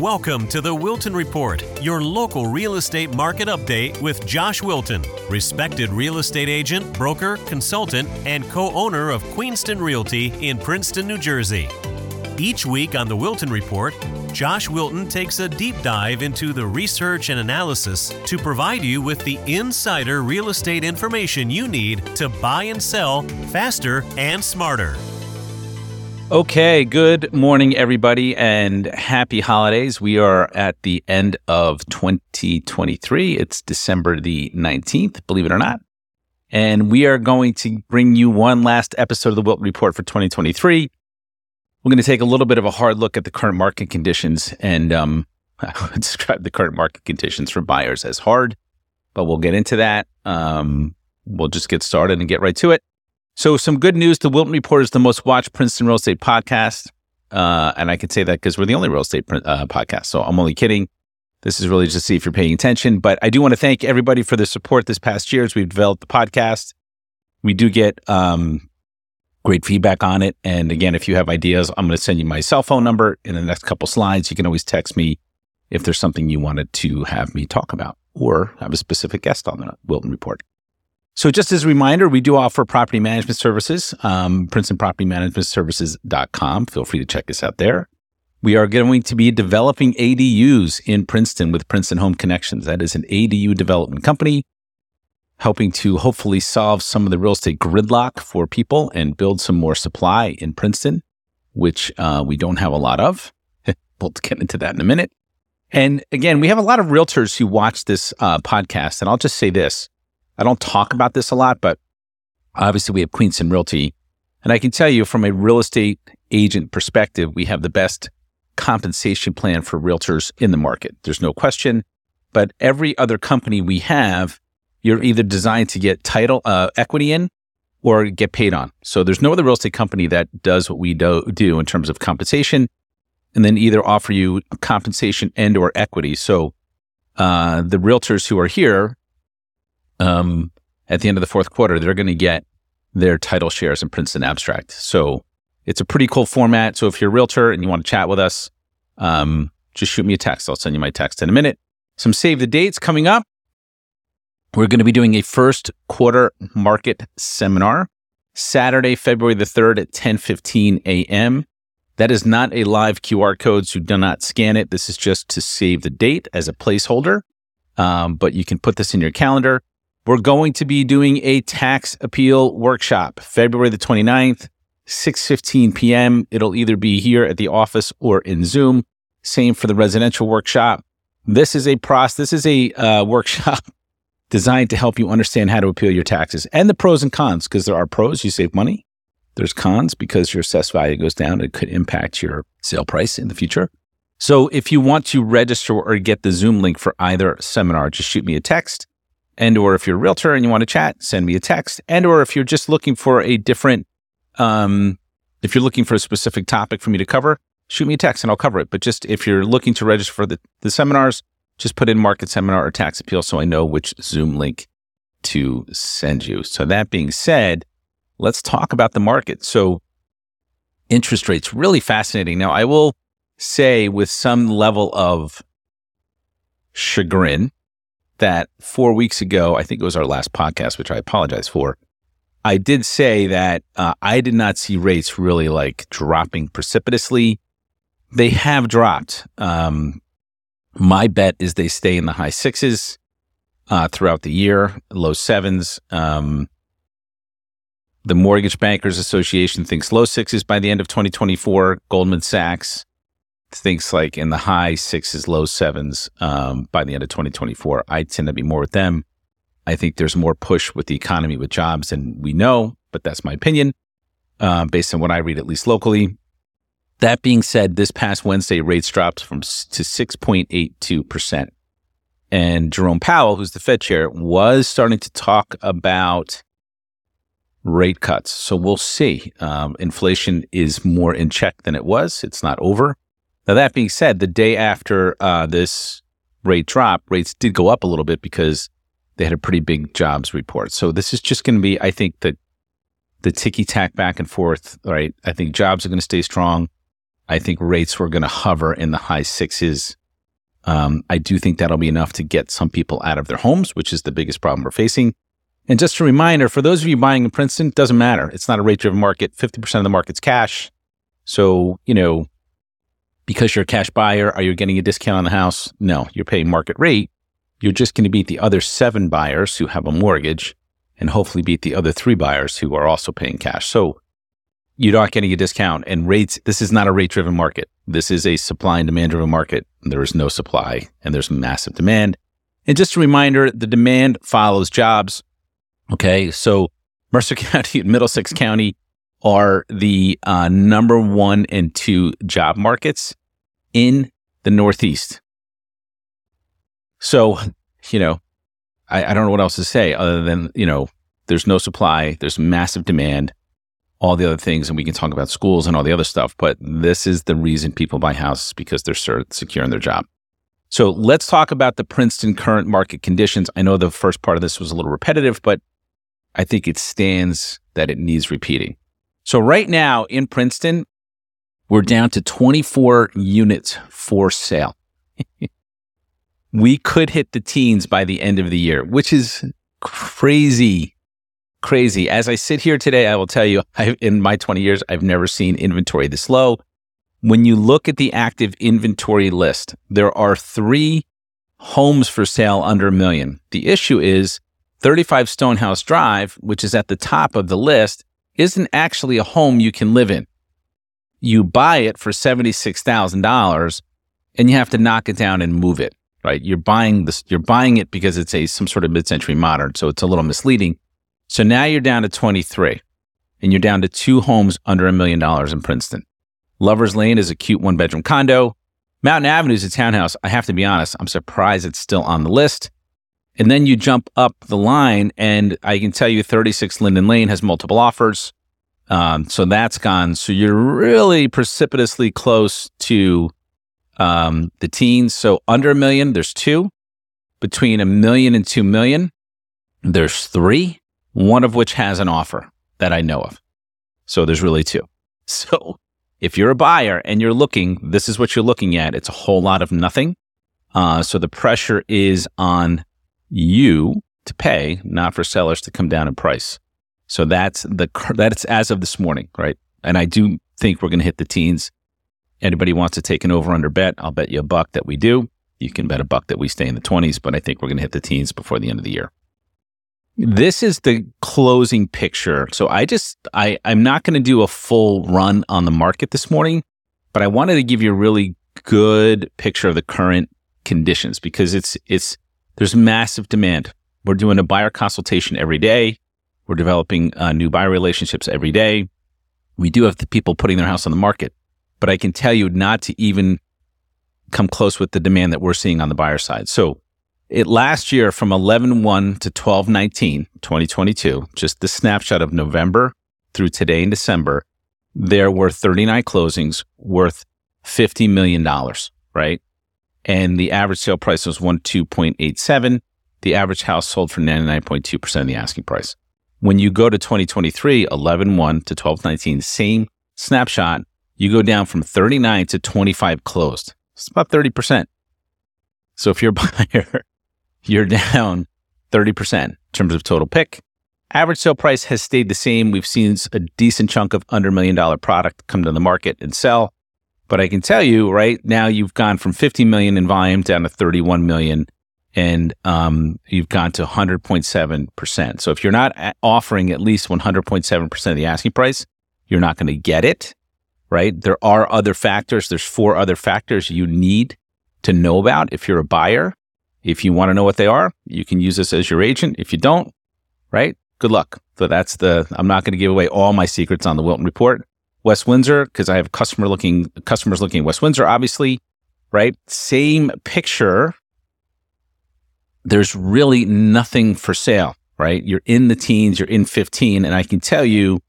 Welcome to the Wilton Report, your local real estate market update with Josh Wilton, respected real estate agent, broker, consultant, and co owner of Queenston Realty in Princeton, New Jersey. Each week on the Wilton Report, Josh Wilton takes a deep dive into the research and analysis to provide you with the insider real estate information you need to buy and sell faster and smarter. Okay, good morning, everybody, and happy holidays. We are at the end of 2023. It's December the 19th, believe it or not. And we are going to bring you one last episode of the Wilton Report for 2023. We're going to take a little bit of a hard look at the current market conditions and um, describe the current market conditions for buyers as hard, but we'll get into that. Um, we'll just get started and get right to it. So, some good news the Wilton Report is the most watched Princeton real estate podcast. Uh, and I can say that because we're the only real estate uh, podcast. So, I'm only kidding. This is really just to see if you're paying attention. But I do want to thank everybody for the support this past year as we've developed the podcast. We do get um, great feedback on it. And again, if you have ideas, I'm going to send you my cell phone number in the next couple slides. You can always text me if there's something you wanted to have me talk about or have a specific guest on the Wilton Report. So just as a reminder, we do offer property management services, um, PrincetonPropertyManagementServices.com. Feel free to check us out there. We are going to be developing ADUs in Princeton with Princeton Home Connections. That is an ADU development company helping to hopefully solve some of the real estate gridlock for people and build some more supply in Princeton, which uh, we don't have a lot of. we'll get into that in a minute. And again, we have a lot of realtors who watch this uh, podcast. And I'll just say this I don't talk about this a lot, but obviously we have Queenston Realty. And I can tell you from a real estate agent perspective, we have the best compensation plan for realtors in the market. There's no question. But every other company we have, you're either designed to get title uh, equity in or get paid on. So there's no other real estate company that does what we do, do in terms of compensation and then either offer you compensation and or equity. So uh, the realtors who are here um, at the end of the fourth quarter, they're going to get their title shares in Princeton Abstract. So it's a pretty cool format. So if you're a realtor and you want to chat with us, um, just shoot me a text. I'll send you my text in a minute. Some save the dates coming up. We're going to be doing a first quarter market seminar Saturday, February the 3rd at 10:15 a.m. That is not a live QR code, so do not scan it. This is just to save the date as a placeholder. Um, but you can put this in your calendar. We're going to be doing a tax appeal workshop February the 29th, 6:15 p.m. It'll either be here at the office or in Zoom. Same for the residential workshop. This is a process. This is a uh, workshop designed to help you understand how to appeal your taxes and the pros and cons. Because there are pros, you save money. There's cons because your assessed value goes down. It could impact your sale price in the future. So if you want to register or get the Zoom link for either seminar, just shoot me a text and or if you're a realtor and you want to chat, send me a text. And or if you're just looking for a different, um, if you're looking for a specific topic for me to cover, shoot me a text and I'll cover it. But just if you're looking to register for the, the seminars, just put in market seminar or tax appeal so I know which Zoom link to send you. So that being said, let's talk about the market. So interest rates really fascinating. Now I will say with some level of chagrin that four weeks ago, I think it was our last podcast, which I apologize for. I did say that uh, I did not see rates really like dropping precipitously. They have dropped. Um, my bet is they stay in the high sixes uh, throughout the year, low sevens. Um, the Mortgage Bankers Association thinks low sixes by the end of 2024. Goldman Sachs thinks like in the high sixes, low sevens um, by the end of 2024. I tend to be more with them. I think there's more push with the economy with jobs than we know, but that's my opinion uh, based on what I read, at least locally. That being said, this past Wednesday, rates dropped from to 6.82%. And Jerome Powell, who's the Fed chair, was starting to talk about rate cuts. So we'll see. Um, inflation is more in check than it was. It's not over. Now, that being said, the day after uh, this rate drop, rates did go up a little bit because they had a pretty big jobs report. So this is just going to be, I think, the the ticky tack back and forth. Right? I think jobs are going to stay strong. I think rates were going to hover in the high sixes. Um, I do think that'll be enough to get some people out of their homes, which is the biggest problem we're facing. And just a reminder for those of you buying in Princeton, doesn't matter. It's not a rate driven market. 50% of the market's cash. So, you know, because you're a cash buyer, are you getting a discount on the house? No, you're paying market rate. You're just going to beat the other seven buyers who have a mortgage and hopefully beat the other three buyers who are also paying cash. So you're not getting a discount and rates. This is not a rate driven market. This is a supply and demand driven market. There is no supply and there's massive demand. And just a reminder, the demand follows jobs. Okay. So Mercer County and Middlesex County are the uh, number one and two job markets in the Northeast. So, you know, I, I don't know what else to say other than, you know, there's no supply, there's massive demand, all the other things, and we can talk about schools and all the other stuff, but this is the reason people buy houses because they're secure in their job. So let's talk about the Princeton current market conditions. I know the first part of this was a little repetitive, but I think it stands that it needs repeating. So right now in Princeton, we're down to 24 units for sale. we could hit the teens by the end of the year, which is crazy, crazy. As I sit here today, I will tell you, I, in my 20 years, I've never seen inventory this low. When you look at the active inventory list, there are three homes for sale under a million. The issue is 35 Stonehouse Drive, which is at the top of the list, isn't actually a home you can live in. You buy it for $76,000 and you have to knock it down and move it, right? You're buying this, you're buying it because it's a some sort of mid-century modern, so it's a little misleading. So now you're down to 23 and you're down to two homes under a million dollars in Princeton. Lover's Lane is a cute one bedroom condo. Mountain Avenue is a townhouse. I have to be honest, I'm surprised it's still on the list. And then you jump up the line, and I can tell you 36 Linden Lane has multiple offers. Um, so that's gone. So you're really precipitously close to um, the teens. So under a million, there's two. Between a million and two million, there's three, one of which has an offer that I know of. So there's really two. So if you're a buyer and you're looking, this is what you're looking at. It's a whole lot of nothing. Uh, so the pressure is on you to pay, not for sellers to come down in price. So that's the that's as of this morning, right? And I do think we're going to hit the teens. Anybody wants to take an over under bet? I'll bet you a buck that we do. You can bet a buck that we stay in the 20s, but I think we're going to hit the teens before the end of the year. This is the closing picture. So I just I I'm not going to do a full run on the market this morning, but I wanted to give you a really good picture of the current conditions because it's it's there's massive demand. We're doing a buyer consultation every day. We're developing uh, new buyer relationships every day. We do have the people putting their house on the market, but I can tell you not to even come close with the demand that we're seeing on the buyer side. So it last year from 11-1 to 12-19, 2022, just the snapshot of November through today in December, there were 39 closings worth $50 million, right? and the average sale price was 12.87. The average house sold for 99.2% of the asking price. When you go to 2023, 11 1 to 12 19, same snapshot, you go down from 39 to 25 closed. It's about 30%. So if you're a buyer, you're down 30% in terms of total pick. Average sale price has stayed the same. We've seen a decent chunk of under million dollar product come to the market and sell. But I can tell you right now, you've gone from 50 million in volume down to 31 million, and um, you've gone to 100.7 percent. So if you're not offering at least 100.7 percent of the asking price, you're not going to get it. Right? There are other factors. There's four other factors you need to know about if you're a buyer. If you want to know what they are, you can use this as your agent. If you don't, right? Good luck. So that's the, I'm not going to give away all my secrets on the Wilton report. West Windsor because I have customer looking customers looking at West Windsor, obviously, right? Same picture. There's really nothing for sale, right? You're in the teens, you're in 15, and I can tell you,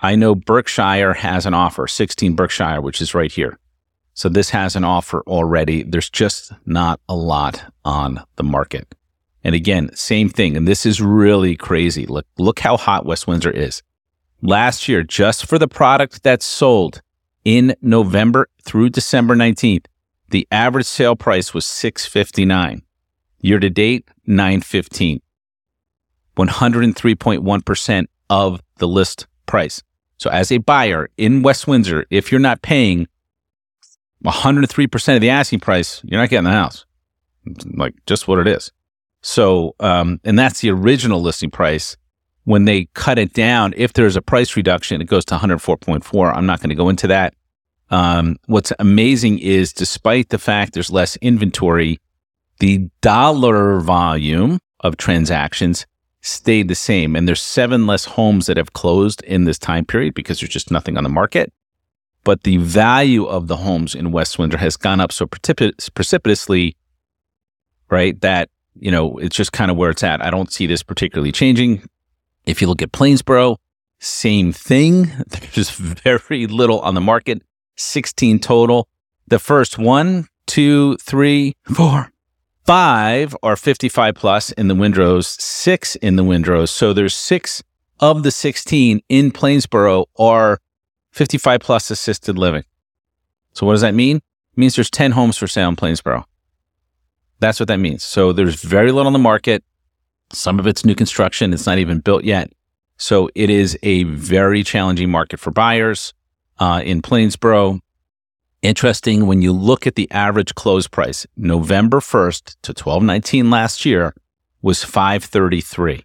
I know Berkshire has an offer, 16 Berkshire, which is right here. So this has an offer already. There's just not a lot on the market. And again, same thing. And this is really crazy. Look, look how hot West Windsor is. Last year, just for the product that sold, in November through December 19th, the average sale price was 659. Year to date, 915. 103.1% of the list price. So as a buyer in West Windsor, if you're not paying 103% of the asking price, you're not getting the house. It's like just what it is. So, um, and that's the original listing price. When they cut it down, if there's a price reduction, it goes to 104.4. I'm not going to go into that. Um, what's amazing is despite the fact there's less inventory, the dollar volume of transactions stayed the same. And there's seven less homes that have closed in this time period because there's just nothing on the market. But the value of the homes in West Windsor has gone up so precipit- precipitously, right? That, you know, it's just kind of where it's at. I don't see this particularly changing. If you look at Plainsboro, same thing. There's very little on the market, 16 total. The first one, two, three, four, five are 55 plus in the Windrows, six in the Windrows. So there's six of the 16 in Plainsboro are 55 plus assisted living. So what does that mean? It means there's 10 homes for sale in Plainsboro. That's what that means. So there's very little on the market. Some of it's new construction. It's not even built yet. So it is a very challenging market for buyers uh, in Plainsboro. Interesting when you look at the average close price, November 1st to 1219 last year was 533.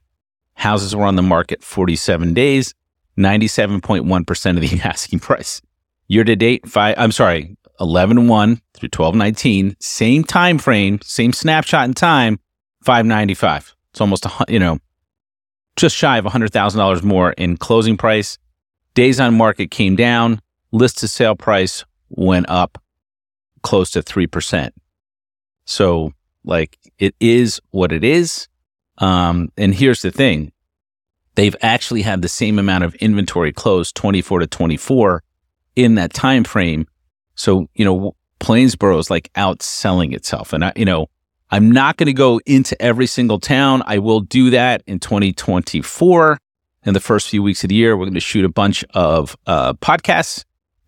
Houses were on the market 47 days, 97.1% of the asking price. Year to date, five, I'm sorry, 11 1 through 1219, same time frame, same snapshot in time, 595. It's almost, a, you know, just shy of $100,000 more in closing price. Days on market came down. List to sale price went up close to 3%. So, like, it is what it is. Um, and here's the thing they've actually had the same amount of inventory closed 24 to 24 in that time frame. So, you know, Plainsboro is like outselling itself. And I, you know, I'm not going to go into every single town. I will do that in 2024. In the first few weeks of the year, we're going to shoot a bunch of uh, podcasts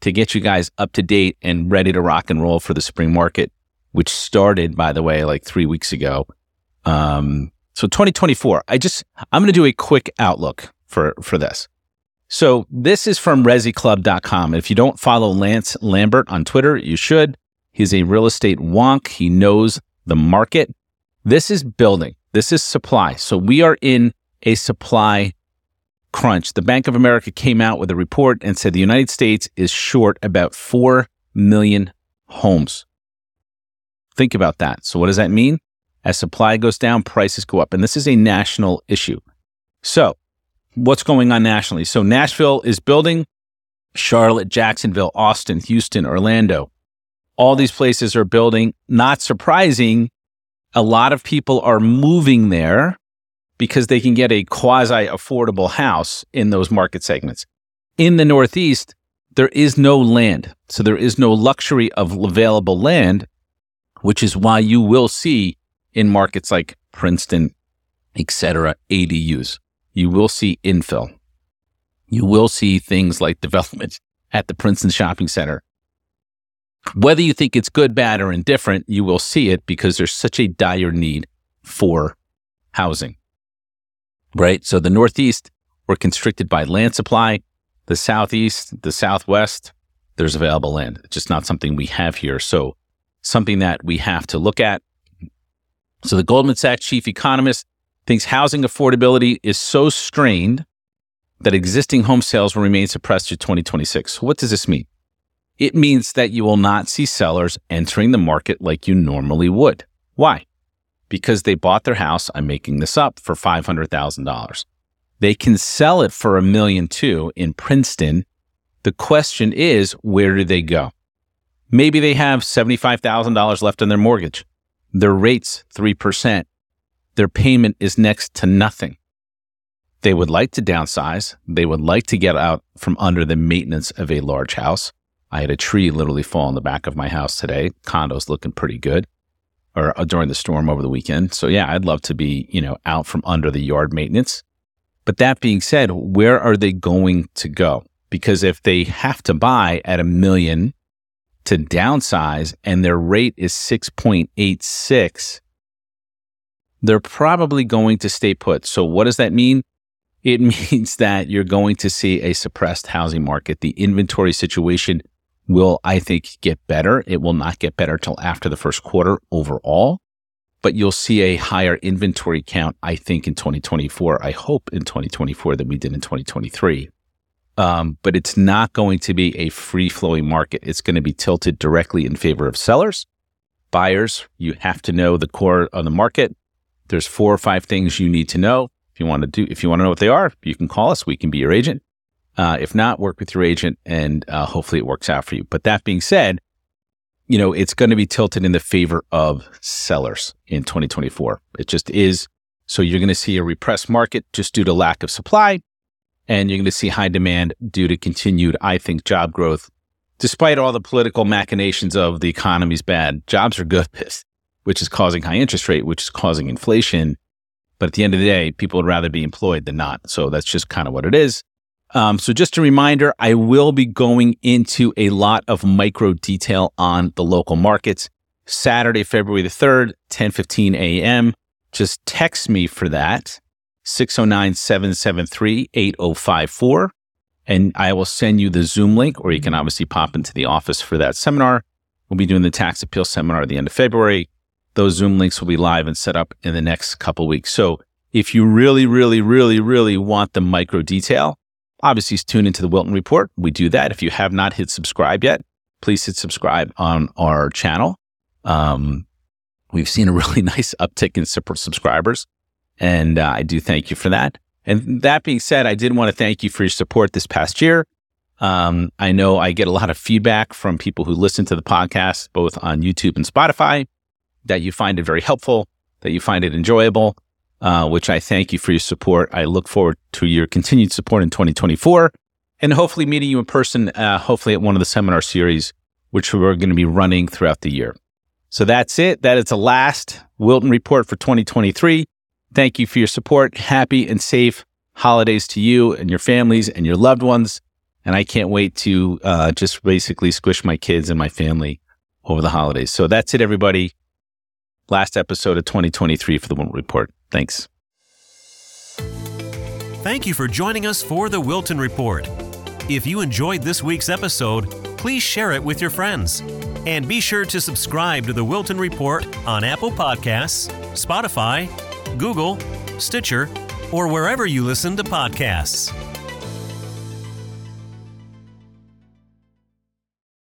to get you guys up to date and ready to rock and roll for the spring market, which started, by the way, like three weeks ago. Um, so 2024, I just, I'm going to do a quick outlook for, for this. So this is from resiclub.com. If you don't follow Lance Lambert on Twitter, you should. He's a real estate wonk. He knows the market. This is building. This is supply. So we are in a supply crunch, the Bank of America came out with a report and said the United States is short about 4 million homes. Think about that. So, what does that mean? As supply goes down, prices go up. And this is a national issue. So, what's going on nationally? So, Nashville is building, Charlotte, Jacksonville, Austin, Houston, Orlando. All these places are building. Not surprising, a lot of people are moving there because they can get a quasi affordable house in those market segments. In the Northeast, there is no land. So there is no luxury of available land, which is why you will see in markets like Princeton, etc., ADUs. You will see infill. You will see things like development at the Princeton Shopping Center. Whether you think it's good, bad, or indifferent, you will see it because there's such a dire need for housing right? So the Northeast, we're constricted by land supply. The Southeast, the Southwest, there's available land. It's just not something we have here. So something that we have to look at. So the Goldman Sachs chief economist thinks housing affordability is so strained that existing home sales will remain suppressed to 2026. So what does this mean? It means that you will not see sellers entering the market like you normally would. Why? Because they bought their house, I'm making this up, for $500,000. They can sell it for a million two in Princeton. The question is, where do they go? Maybe they have $75,000 left on their mortgage. Their rate's 3%. Their payment is next to nothing. They would like to downsize. They would like to get out from under the maintenance of a large house. I had a tree literally fall on the back of my house today. Condo's looking pretty good or uh, during the storm over the weekend. So yeah, I'd love to be, you know, out from under the yard maintenance. But that being said, where are they going to go? because if they have to buy at a million to downsize and their rate is 6.86, they're probably going to stay put. So, what does that mean? It means that you're going to see a suppressed housing market. The inventory situation will, I think, get better. It will not get better till after the first quarter overall, but you'll see a higher inventory count, I think, in 2024. I hope in 2024 than we did in 2023. Um, but it's not going to be a free flowing market. It's going to be tilted directly in favor of sellers. Buyers, you have to know the core of the market. There's four or five things you need to know. If you want to do, if you want to know what they are, you can call us. We can be your agent. Uh, if not, work with your agent and uh, hopefully it works out for you. But that being said, you know, it's going to be tilted in the favor of sellers in 2024. It just is. So you're going to see a repressed market just due to lack of supply. And you're going to see high demand due to continued, I think, job growth. Despite all the political machinations of the economy's bad, jobs are good, which is causing high interest rate, which is causing inflation. But at the end of the day, people would rather be employed than not. So that's just kind of what it is. Um, so just a reminder, I will be going into a lot of micro detail on the local markets. Saturday, February the 3rd, 10:15 a.m. Just text me for that. 609-773-8054 and I will send you the Zoom link or you can obviously pop into the office for that seminar. We'll be doing the tax appeal seminar at the end of February. Those Zoom links will be live and set up in the next couple weeks. So if you really, really, really, really want the micro detail, obviously tune into the Wilton Report. We do that. If you have not hit subscribe yet, please hit subscribe on our channel. Um, we've seen a really nice uptick in subscribers, and uh, I do thank you for that. And that being said, I did want to thank you for your support this past year. Um, I know I get a lot of feedback from people who listen to the podcast, both on YouTube and Spotify, that you find it very helpful, that you find it enjoyable uh, which I thank you for your support. I look forward to your continued support in 2024 and hopefully meeting you in person, uh, hopefully at one of the seminar series, which we're going to be running throughout the year. So that's it. That is the last Wilton report for 2023. Thank you for your support. Happy and safe holidays to you and your families and your loved ones. And I can't wait to uh, just basically squish my kids and my family over the holidays. So that's it, everybody. Last episode of 2023 for the Wilton Report. Thanks. Thank you for joining us for the Wilton Report. If you enjoyed this week's episode, please share it with your friends. And be sure to subscribe to the Wilton Report on Apple Podcasts, Spotify, Google, Stitcher, or wherever you listen to podcasts.